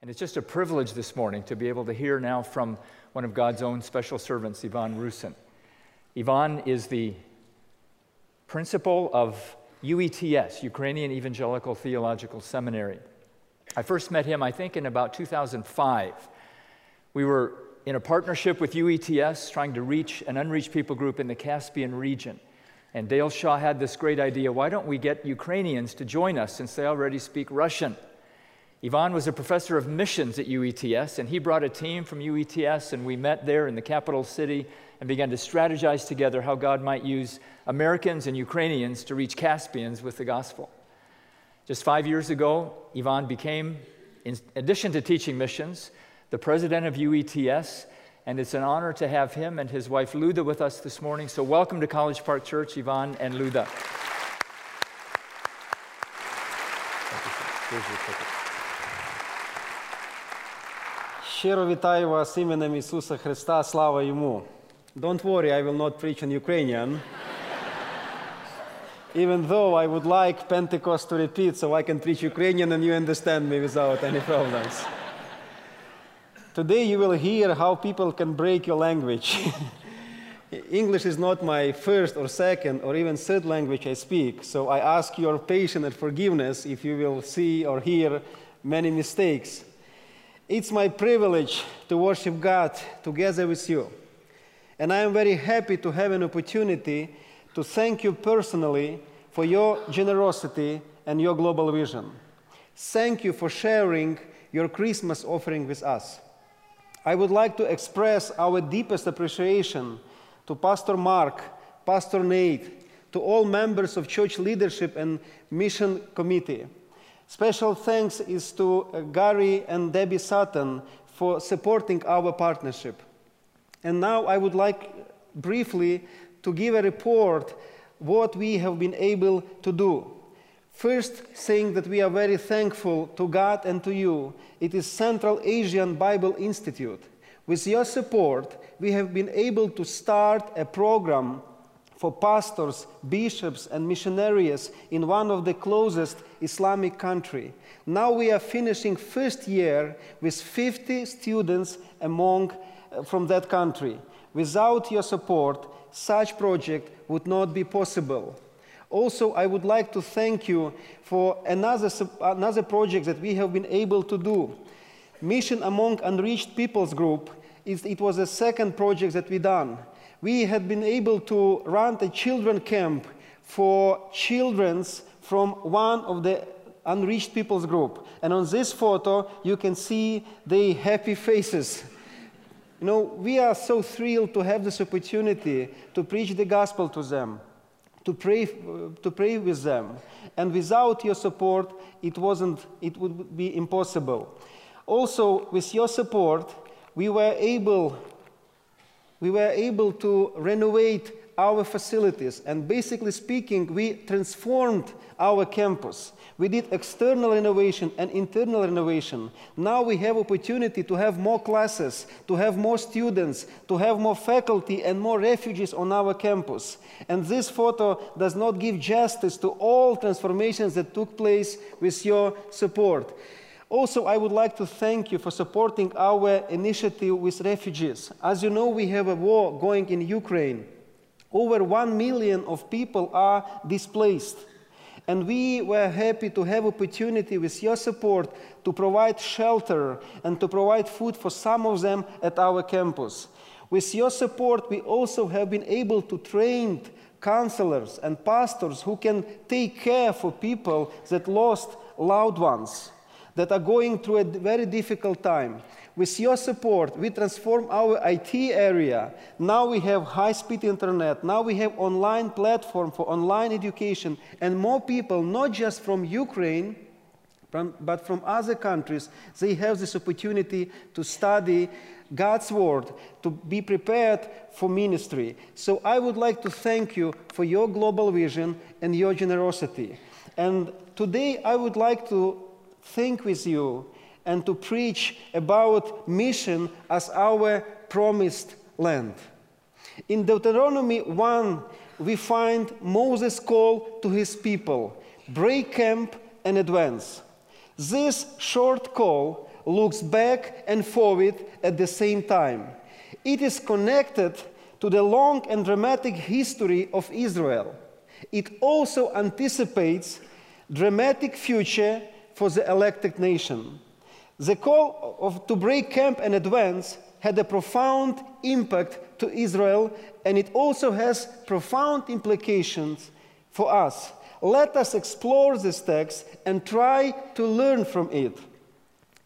And it's just a privilege this morning to be able to hear now from one of God's own special servants, Ivan Rusyn. Ivan is the principal of UETS, Ukrainian Evangelical Theological Seminary. I first met him, I think, in about 2005. We were in a partnership with UETS trying to reach an unreached people group in the Caspian region. And Dale Shaw had this great idea why don't we get Ukrainians to join us since they already speak Russian? Ivan was a professor of missions at UETS, and he brought a team from UETS, and we met there in the capital city and began to strategize together how God might use Americans and Ukrainians to reach Caspians with the gospel. Just five years ago, Ivan became, in addition to teaching missions, the president of UETS, and it's an honor to have him and his wife Luda with us this morning. So, welcome to College Park Church, Ivan and Luda. Here's your ticket. Щиро вітаю вас іменем Ісуса Христа, слава йому. Don't worry, I will not preach in Ukrainian. Even though I would like Pentecost to repeat so I can preach Ukrainian and you understand me without any problems. Today you will hear how people can break your language. English is not my first or second or even third language I speak, so I ask your patience and forgiveness if you will see or hear many mistakes. It's my privilege to worship God together with you. And I am very happy to have an opportunity to thank you personally for your generosity and your global vision. Thank you for sharing your Christmas offering with us. I would like to express our deepest appreciation to Pastor Mark, Pastor Nate, to all members of church leadership and mission committee Special thanks is to uh, Gary and Debbie Sutton for supporting our partnership. And now I would like briefly to give a report what we have been able to do. First, saying that we are very thankful to God and to you. It is Central Asian Bible Institute. With your support, we have been able to start a program for pastors, bishops, and missionaries in one of the closest Islamic country. Now we are finishing first year with 50 students among uh, from that country. Without your support, such project would not be possible. Also, I would like to thank you for another, another project that we have been able to do. Mission Among Unreached Peoples Group, is, it was the second project that we done we had been able to run a children camp for children from one of the unreached peoples group. And on this photo, you can see the happy faces. You know, we are so thrilled to have this opportunity to preach the gospel to them, to pray, to pray with them. And without your support, it, wasn't, it would be impossible. Also, with your support, we were able we were able to renovate our facilities. And basically speaking, we transformed our campus. We did external renovation and internal renovation. Now we have opportunity to have more classes, to have more students, to have more faculty and more refugees on our campus. And this photo does not give justice to all transformations that took place with your support. Also, I would like to thank you for supporting our initiative with refugees. As you know, we have a war going in Ukraine. Over one million of people are displaced. And we were happy to have opportunity with your support to provide shelter and to provide food for some of them at our campus. With your support, we also have been able to train counselors and pastors who can take care for people that lost loved ones that are going through a very difficult time. With your support, we transform our IT area. Now we have high-speed internet. Now we have online platform for online education. And more people, not just from Ukraine, but from other countries, they have this opportunity to study God's Word, to be prepared for ministry. So I would like to thank you for your global vision and your generosity. And today I would like to think with you and to preach about mission as our promised land. In Deuteronomy 1, we find Moses' call to his people break camp and advance. This short call looks back and forward at the same time. It is connected to the long and dramatic history of Israel. It also anticipates dramatic future for the elected nation. The call of, to break camp and advance had a profound impact to Israel, and it also has profound implications for us. Let us explore this text and try to learn from it.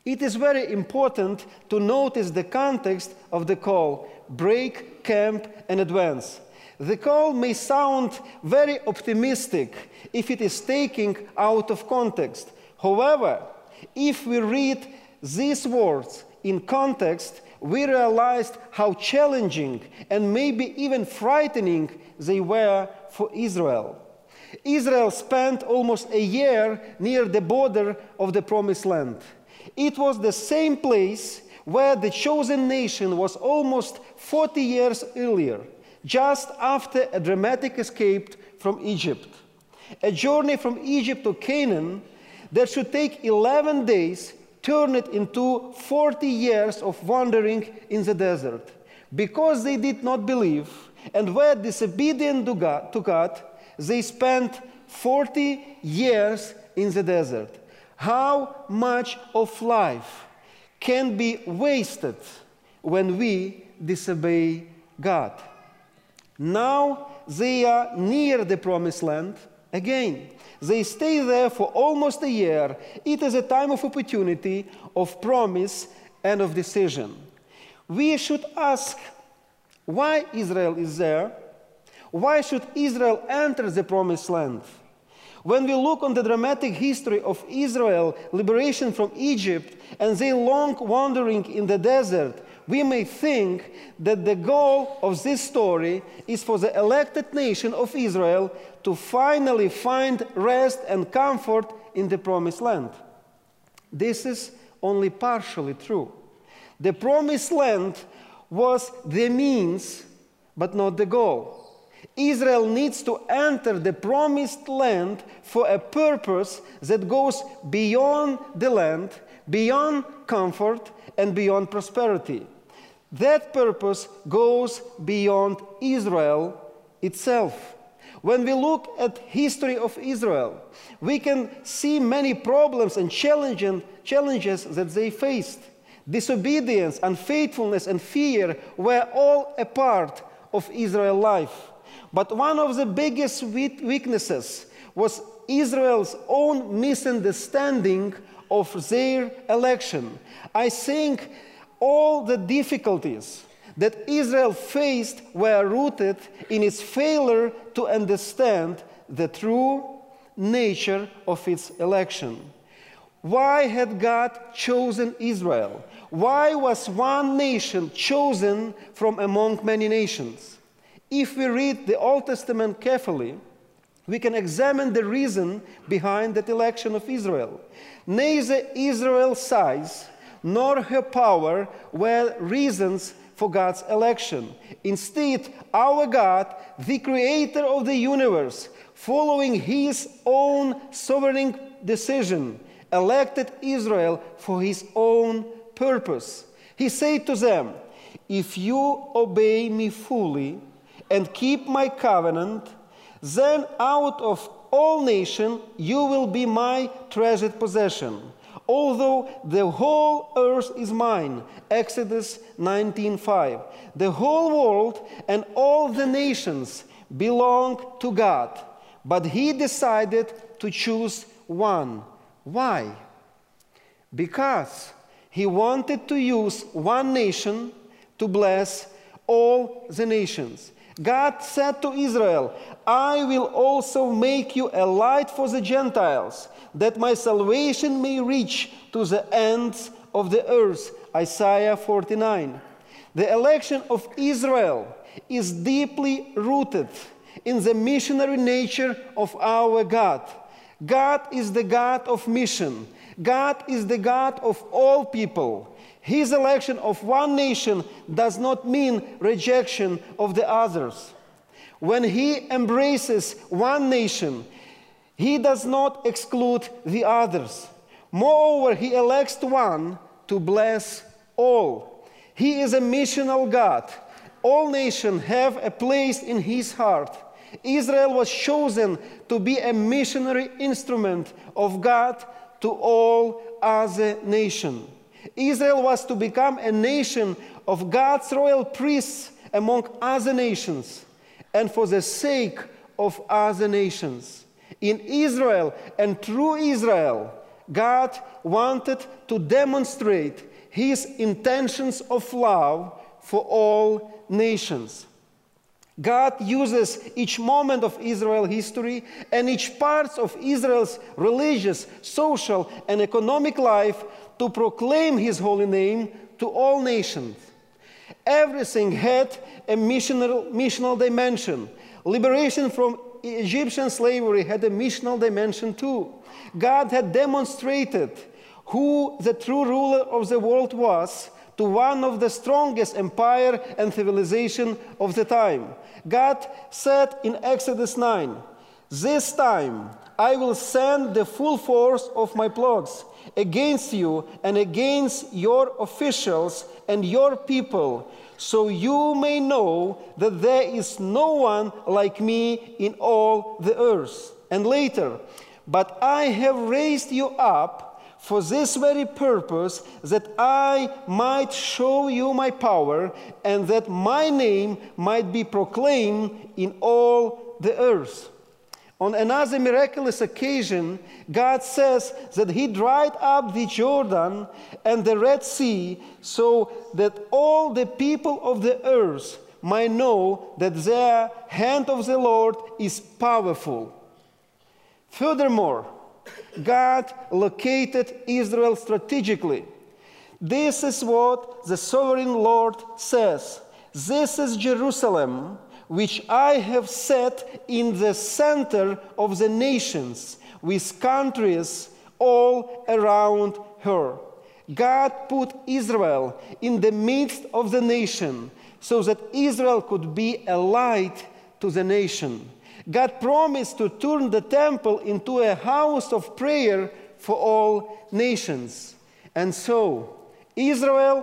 It is very important to notice the context of the call break, camp, and advance. The call may sound very optimistic if it is taken out of context. However, if we read these words in context, we realized how challenging and maybe even frightening they were for Israel. Israel spent almost a year near the border of the Promised Land. It was the same place where the chosen nation was almost 40 years earlier, just after a dramatic escape from Egypt. A journey from Egypt to Canaan that should take 11 days turned it into 40 years of wandering in the desert. Because they did not believe and were disobedient to God, to God, they spent 40 years in the desert. How much of life can be wasted when we disobey God? Now they are near the promised land again. They stay there for almost a year. It is a time of opportunity, of promise, and of decision. We should ask why Israel is there. Why should Israel enter the promised land? When we look on the dramatic history of Israel liberation from Egypt and their long wandering in the desert, we may think that the goal of this story is for the elected nation of Israel to finally find rest and comfort in the promised land. This is only partially true. The promised land was the means, but not the goal. Israel needs to enter the promised land for a purpose that goes beyond the land, beyond comfort, and beyond prosperity. That purpose goes beyond Israel itself. When we look at history of Israel, we can see many problems and challenges that they faced. Disobedience, unfaithfulness, and fear were all a part of Israel life. But one of the biggest weaknesses was Israel's own misunderstanding of their election. I think all the difficulties that Israel faced were rooted in its failure to understand the true nature of its election. Why had God chosen Israel? Why was one nation chosen from among many nations? If we read the Old Testament carefully, we can examine the reason behind that election of Israel. Neither Israel's size nor her power were reasons for God's election. Instead, our God, the creator of the universe, following his own sovereign decision, elected Israel for his own purpose. He said to them, If you obey me fully and keep my covenant, then out of all nations you will be my treasured possession. Although the whole earth is mine exodus 19:5 the whole world and all the nations belong to god. But he decided to choose one. Why? Because he wanted to use one nation to bless all the nations God said to Israel, I will also make you a light for the Gentiles, that my salvation may reach to the ends of the earth. Isaiah 49. The election of Israel is deeply rooted in the missionary nature of our God. God is the God of mission. God is the God of all people. His election of one nation does not mean rejection of the others. When he embraces one nation, he does not exclude the others. Moreover, he elects one to bless all. He is a missional God. All nations have a place in his heart. Israel was chosen to be a missionary instrument of God to all other nations. Israel was to become a nation of God's royal priests among other nations and for the sake of other nations. In Israel and through Israel, God wanted to demonstrate his intentions of love for all nations. God uses each moment of Israel history and each part of Israel's religious, social, and economic life to proclaim his holy name to all nations. Everything had a missional, missional dimension. Liberation from Egyptian slavery had a missional dimension too. God had demonstrated who the true ruler of the world was to one of the strongest empire and civilization of the time. God said in Exodus 9, This time I will send the full force of my plagues against you and against your officials and your people, so you may know that there is no one like me in all the earth. And later, but I have raised you up for this very purpose, that I might show you my power, and that my name might be proclaimed in all the earth. On another miraculous occasion, God says that He dried up the Jordan and the Red Sea so that all the people of the earth might know that the hand of the Lord is powerful. Furthermore, God located Israel strategically. This is what the sovereign Lord says This is Jerusalem, which I have set in the center of the nations, with countries all around her. God put Israel in the midst of the nation so that Israel could be a light to the nation. God promised to turn the temple into a house of prayer for all nations. And so, Israel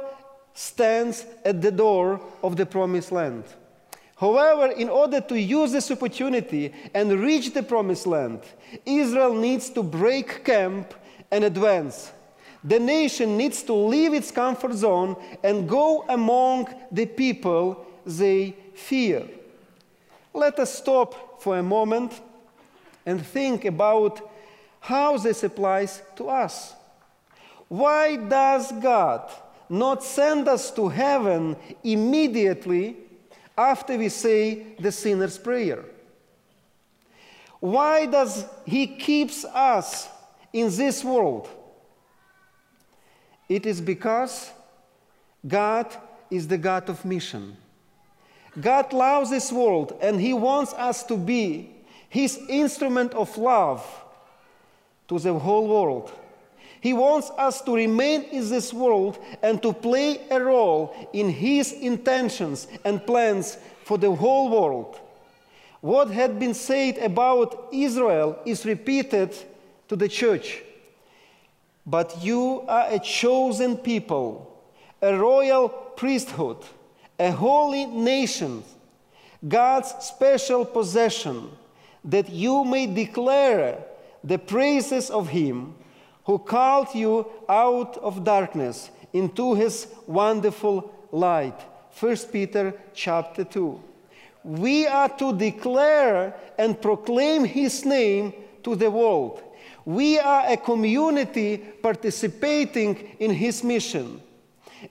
stands at the door of the promised land. However, in order to use this opportunity and reach the promised land, Israel needs to break camp and advance. The nation needs to leave its comfort zone and go among the people they fear. Let us stop for a moment and think about how this applies to us. Why does God not send us to heaven immediately after we say the sinner's prayer? Why does he keeps us in this world? It is because God is the God of mission. God loves this world and He wants us to be His instrument of love to the whole world. He wants us to remain in this world and to play a role in His intentions and plans for the whole world. What had been said about Israel is repeated to the church. But you are a chosen people, a royal priesthood a holy nation, God's special possession, that you may declare the praises of Him who called you out of darkness into His wonderful light. 1 Peter chapter 2. We are to declare and proclaim His name to the world. We are a community participating in His mission.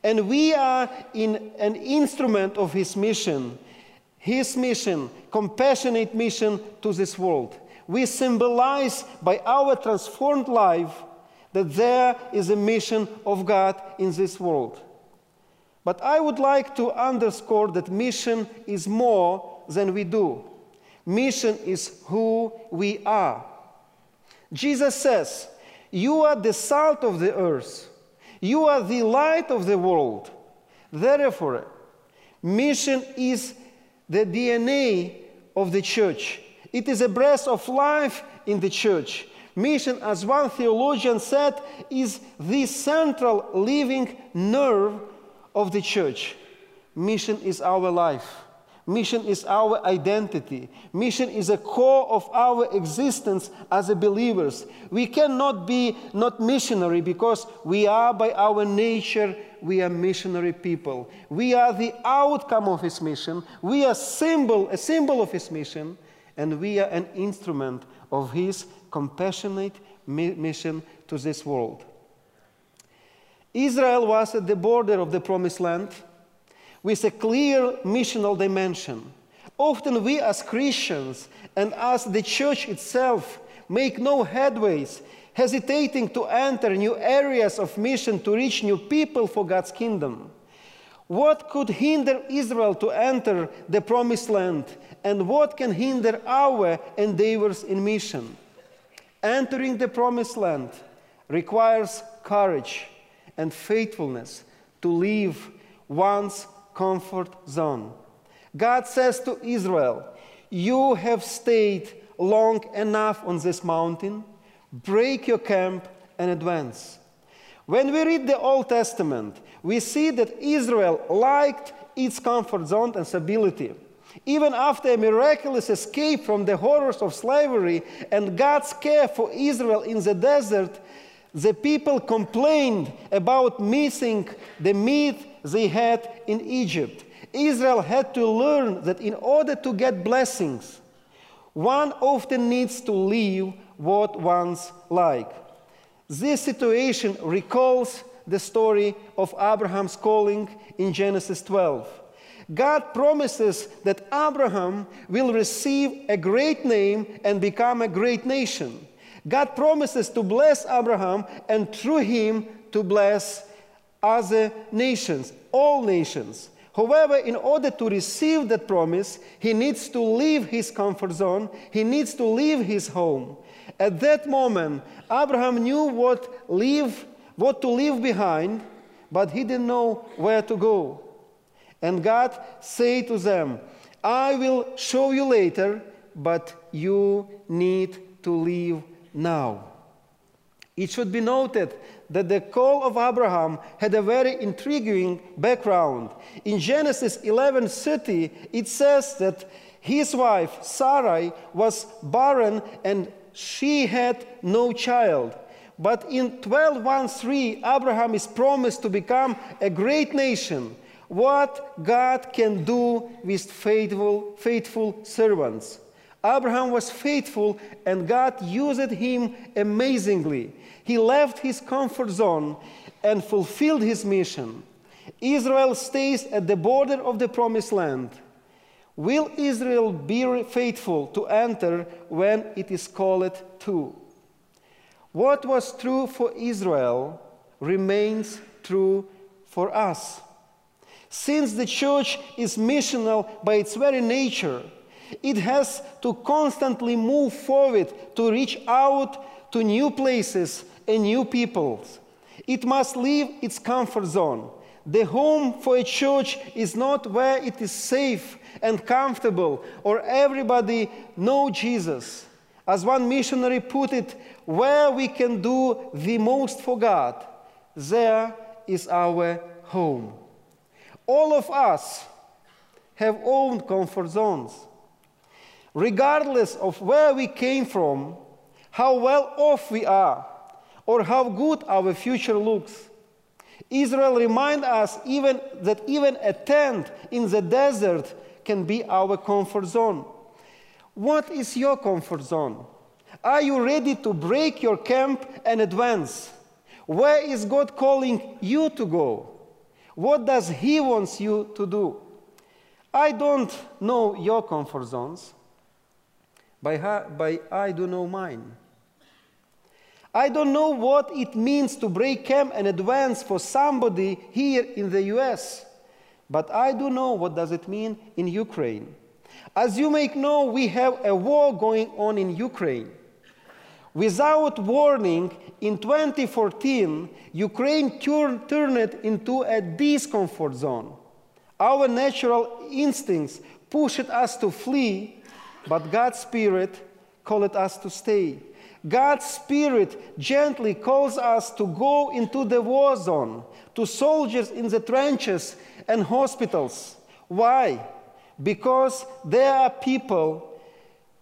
And we are in an instrument of his mission, his mission, compassionate mission to this world. We symbolize by our transformed life that there is a mission of God in this world. But I would like to underscore that mission is more than we do. Mission is who we are. Jesus says, You are the salt of the earth. You are the light of the world. Therefore, mission is the DNA of the church. It is a breath of life in the church. Mission, as one theologian said, is the central living nerve of the church. Mission is our life. Mission is our identity. Mission is a core of our existence as believers. We cannot be not missionary because we are by our nature we are missionary people. We are the outcome of his mission. We are symbol, a symbol of his mission, and we are an instrument of his compassionate mission to this world. Israel was at the border of the promised land with a clear missional dimension. Often we as Christians and as the church itself make no headways, hesitating to enter new areas of mission to reach new people for God's kingdom. What could hinder Israel to enter the promised land, and what can hinder our endeavors in mission? Entering the promised land requires courage and faithfulness to leave one's comfort zone. God says to Israel, You have stayed long enough on this mountain, break your camp and advance. When we read the Old Testament, we see that Israel liked its comfort zone and stability. Even after a miraculous escape from the horrors of slavery and God's care for Israel in the desert, the people complained about missing the meat they had in Egypt. Israel had to learn that in order to get blessings, one often needs to leave what one's like. This situation recalls the story of Abraham's calling in Genesis 12. God promises that Abraham will receive a great name and become a great nation. God promises to bless Abraham and through him to bless other nations, all nations. However, in order to receive that promise, he needs to leave his comfort zone, he needs to leave his home. At that moment, Abraham knew what, leave, what to leave behind, but he didn't know where to go. And God said to them, I will show you later, but you need to leave now. It should be noted that the call of Abraham had a very intriguing background. In Genesis 11:30, it says that his wife Sarai was barren and she had no child. But in 12:1-3, Abraham is promised to become a great nation. What God can do with faithful, faithful servants. Abraham was faithful and God used him amazingly. He left his comfort zone and fulfilled his mission. Israel stays at the border of the promised land. Will Israel be faithful to enter when it is called to? What was true for Israel remains true for us. Since the church is missional by its very nature, it has to constantly move forward to reach out to new places and new peoples. It must leave its comfort zone. The home for a church is not where it is safe and comfortable or everybody know Jesus. As one missionary put it, where we can do the most for God, there is our home. All of us have own comfort zones regardless of where we came from, how well off we are, or how good our future looks. Israel reminds us even that even a tent in the desert can be our comfort zone. What is your comfort zone? Are you ready to break your camp and advance? Where is God calling you to go? What does He wants you to do? I don't know your comfort zones by I do know mine. I don't know what it means to break camp and advance for somebody here in the US, but I do know what does it mean in Ukraine. As you may know, we have a war going on in Ukraine. Without warning, in 2014, Ukraine tur- turned into a discomfort zone. Our natural instincts pushed us to flee but God's Spirit called us to stay. God's Spirit gently calls us to go into the war zone, to soldiers in the trenches and hospitals. Why? Because there are people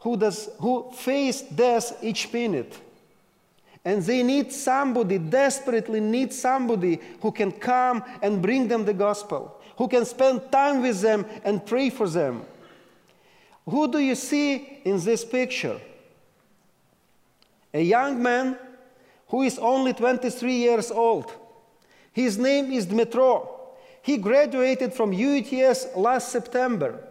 who, does, who face death each minute. And they need somebody, desperately need somebody who can come and bring them the gospel, who can spend time with them and pray for them. Who do you see in this picture? A young man who is only 23 years old. His name is Dmitro. He graduated from UTS last September.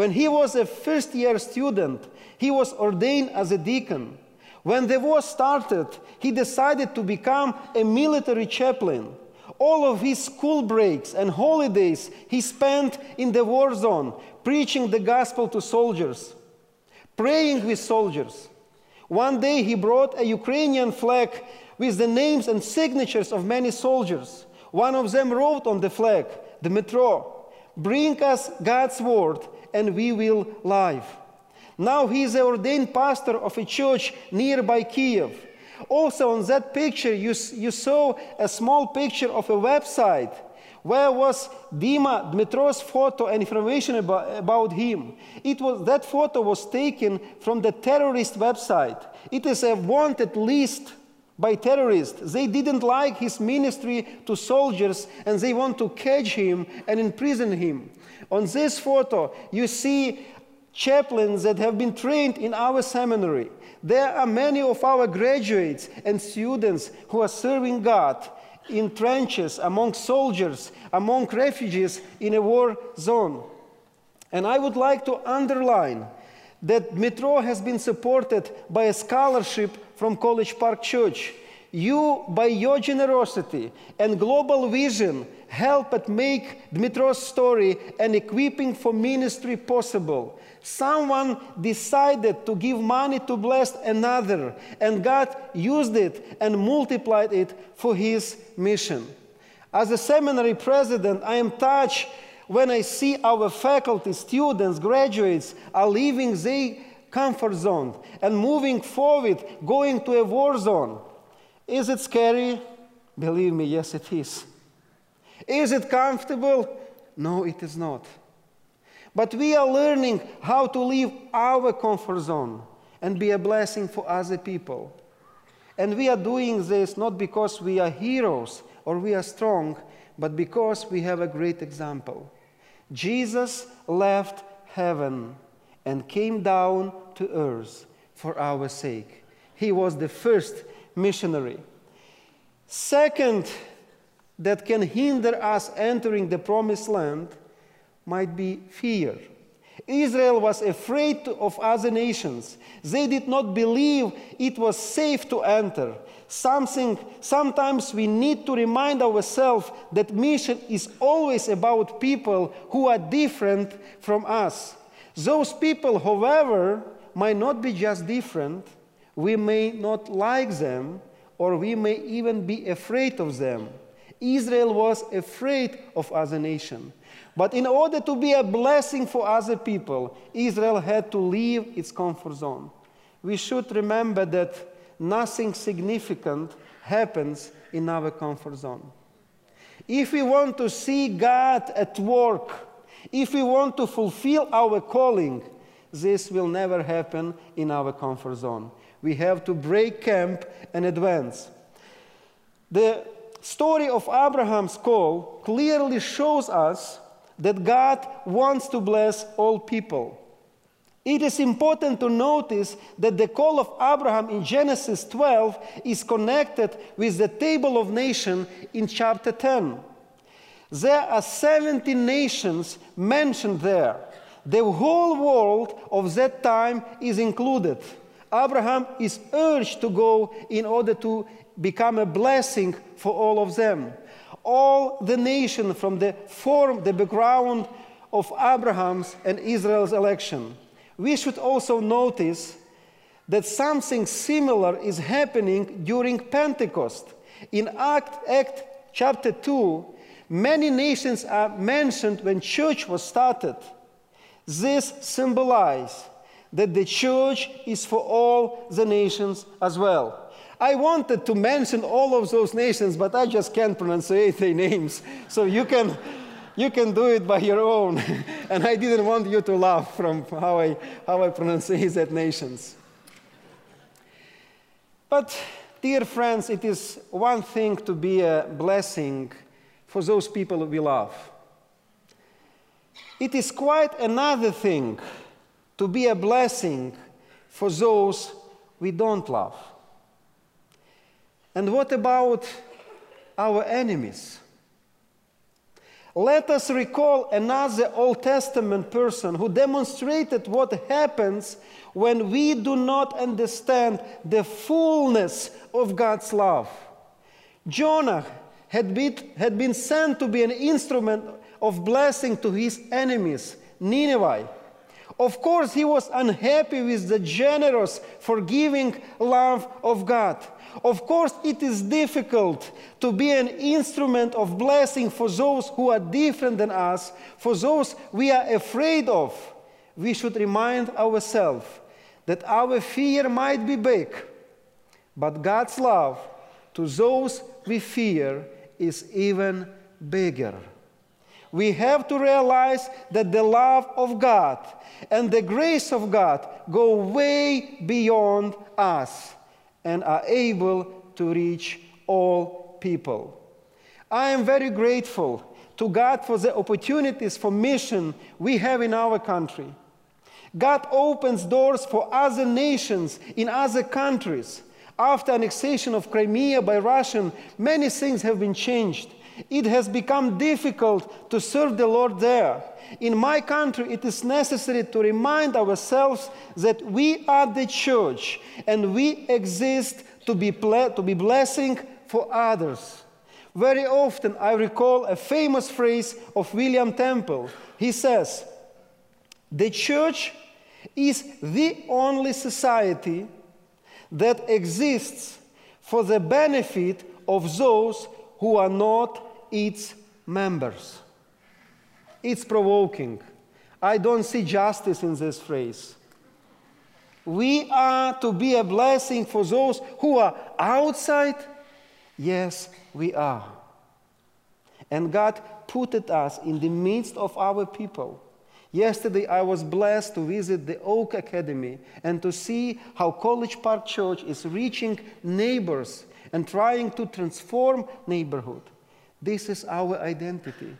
When he was a first year student, he was ordained as a deacon. When the war started, he decided to become a military chaplain. All of his school breaks and holidays he spent in the war zone, preaching the gospel to soldiers, praying with soldiers. One day he brought a Ukrainian flag with the names and signatures of many soldiers. One of them wrote on the flag, Dmitro, bring us God's word and we will live. Now he is ordained pastor of a church nearby Kiev. Also on that picture you, you saw a small picture of a website where was Dima Dmitro's photo and information about, about him? It was, that photo was taken from the terrorist website. It is a wanted list by terrorists. They didn't like his ministry to soldiers and they want to catch him and imprison him. On this photo, you see chaplains that have been trained in our seminary. There are many of our graduates and students who are serving God in trenches, among soldiers, among refugees in a war zone. And I would like to underline that Dmitro has been supported by a scholarship from College Park Church. You, by your generosity and global vision, helped make Dmitro's story and equipping for ministry possible. Someone decided to give money to bless another, and God used it and multiplied it for his mission. As a seminary president, I am touched when I see our faculty, students, graduates are leaving their comfort zone and moving forward, going to a war zone. Is it scary? Believe me, yes, it is. Is it comfortable? No, it is not. But we are learning how to leave our comfort zone and be a blessing for other people. And we are doing this not because we are heroes or we are strong, but because we have a great example. Jesus left heaven and came down to earth for our sake. He was the first missionary. Second, that can hinder us entering the promised land might be fear. Israel was afraid of other nations. They did not believe it was safe to enter. Something, sometimes we need to remind ourselves that mission is always about people who are different from us. Those people, however, might not be just different. We may not like them, or we may even be afraid of them. Israel was afraid of other nations. But in order to be a blessing for other people, Israel had to leave its comfort zone. We should remember that nothing significant happens in our comfort zone. If we want to see God at work, if we want to fulfill our calling, this will never happen in our comfort zone. We have to break camp and advance. The story of Abraham's call clearly shows us that God wants to bless all people. It is important to notice that the call of Abraham in Genesis 12 is connected with the table of nations in chapter 10. There are 70 nations mentioned there. The whole world of that time is included. Abraham is urged to go in order to become a blessing for all of them all the nation from the form, the background of Abraham's and Israel's election. We should also notice that something similar is happening during Pentecost. In Act, Act chapter 2, many nations are mentioned when church was started. This symbolizes that the church is for all the nations as well. I wanted to mention all of those nations, but I just can't pronounce their names. So you can, you can do it by your own. and I didn't want you to laugh from how I, how I pronounce that nations. But, dear friends, it is one thing to be a blessing for those people we love. It is quite another thing to be a blessing for those we don't love. And what about our enemies? Let us recall another Old Testament person who demonstrated what happens when we do not understand the fullness of God's love. Jonah had been, had been sent to be an instrument of blessing to his enemies, Nineveh. Of course, he was unhappy with the generous, forgiving love of God. Of course, it is difficult to be an instrument of blessing for those who are different than us, for those we are afraid of. We should remind ourselves that our fear might be big, but God's love to those we fear is even bigger. We have to realize that the love of God and the grace of God go way beyond us and are able to reach all people. I am very grateful to God for the opportunities for mission we have in our country. God opens doors for other nations in other countries. After annexation of Crimea by Russia, many things have been changed. It has become difficult to serve the Lord there. In my country, it is necessary to remind ourselves that we are the church and we exist to be, ple- to be blessing for others. Very often, I recall a famous phrase of William Temple. He says, The church is the only society that exists for the benefit of those who are not its members. It's provoking. I don't see justice in this phrase. We are to be a blessing for those who are outside. Yes, we are. And God put us in the midst of our people. Yesterday, I was blessed to visit the Oak Academy and to see how College Park Church is reaching neighbors and trying to transform neighborhood. This is our identity.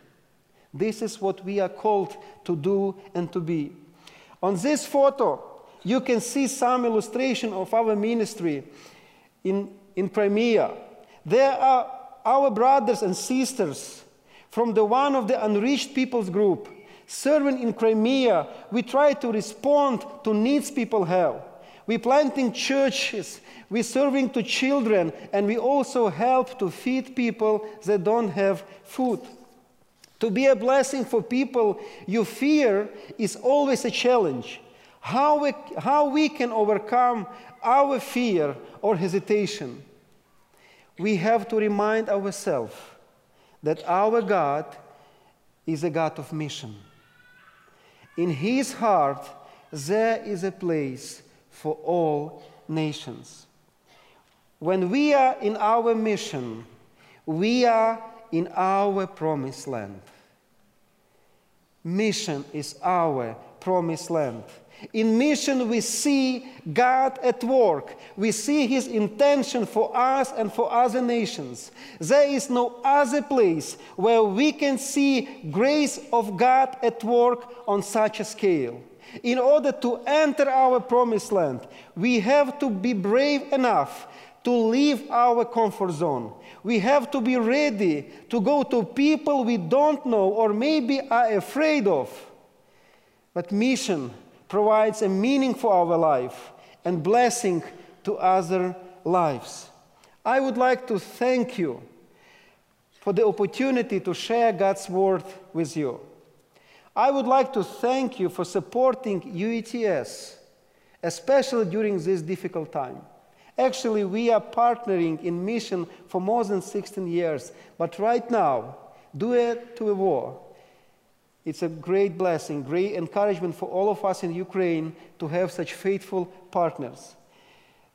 This is what we are called to do and to be. On this photo, you can see some illustration of our ministry in, in Crimea. There are our brothers and sisters from the one of the unreached peoples group. Serving in Crimea, we try to respond to needs people have. We're planting churches, we're serving to children, and we also help to feed people that don't have food. To be a blessing for people you fear is always a challenge. How we, how we can overcome our fear or hesitation. We have to remind ourselves that our God is a God of mission. In His heart, there is a place for all nations. When we are in our mission, we are in our promised land. Mission is our promised land. In mission, we see God at work. We see His intention for us and for other nations. There is no other place where we can see grace of God at work on such a scale. In order to enter our promised land, we have to be brave enough to leave our comfort zone. We have to be ready to go to people we don't know or maybe are afraid of. But mission provides a meaning for our life and blessing to other lives. I would like to thank you for the opportunity to share God's word with you. I would like to thank you for supporting UETS, especially during this difficult time. Actually, we are partnering in mission for more than 16 years, but right now, due to a war, It's a great blessing, great encouragement for all of us in Ukraine to have such faithful partners.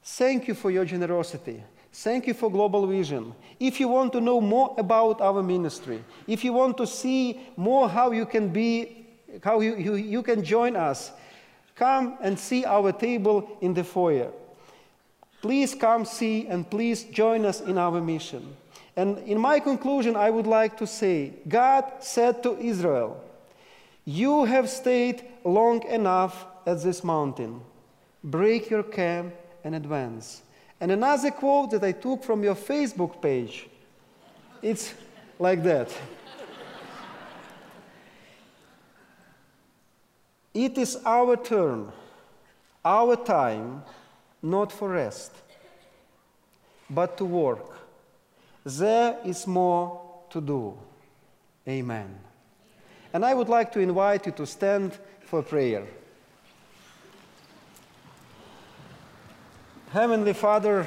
Thank you for your generosity. Thank you for Global Vision. If you want to know more about our ministry, if you want to see more how you can be, how you, you, you can join us, come and see our table in the foyer. Please come see and please join us in our mission. And in my conclusion, I would like to say God said to Israel, You have stayed long enough at this mountain. Break your camp and advance. And another quote that I took from your Facebook page it's like that. it is our turn, our time, not for rest, but to work there is more to do. Amen. And I would like to invite you to stand for prayer. Heavenly Father,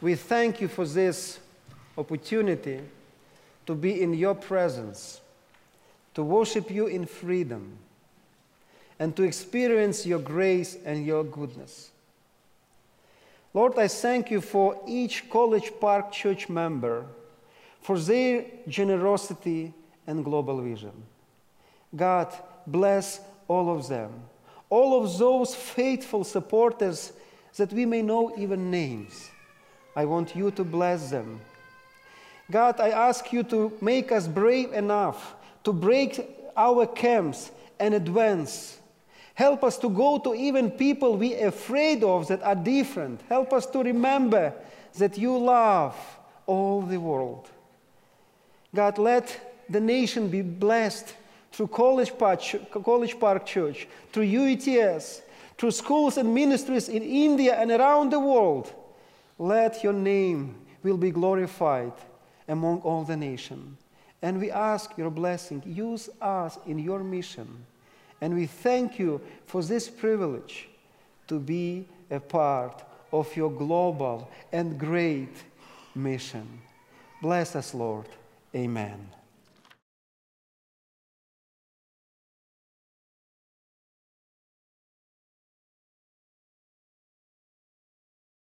we thank you for this opportunity to be in your presence, to worship you in freedom, and to experience your grace and your goodness. Lord, I thank you for each College Park Church member, for their generosity and global vision. God, bless all of them, all of those faithful supporters that we may know even names. I want you to bless them. God, I ask you to make us brave enough to break our camps and advance Help us to go to even people we are afraid of that are different. Help us to remember that you love all the world. God, let the nation be blessed through College Park, College Park Church, through UETS, through schools and ministries in India and around the world. Let your name will be glorified among all the nation. And we ask your blessing. Use us in your mission. And we thank you for this privilege to be a part of your global and great mission. Bless us, Lord. Amen.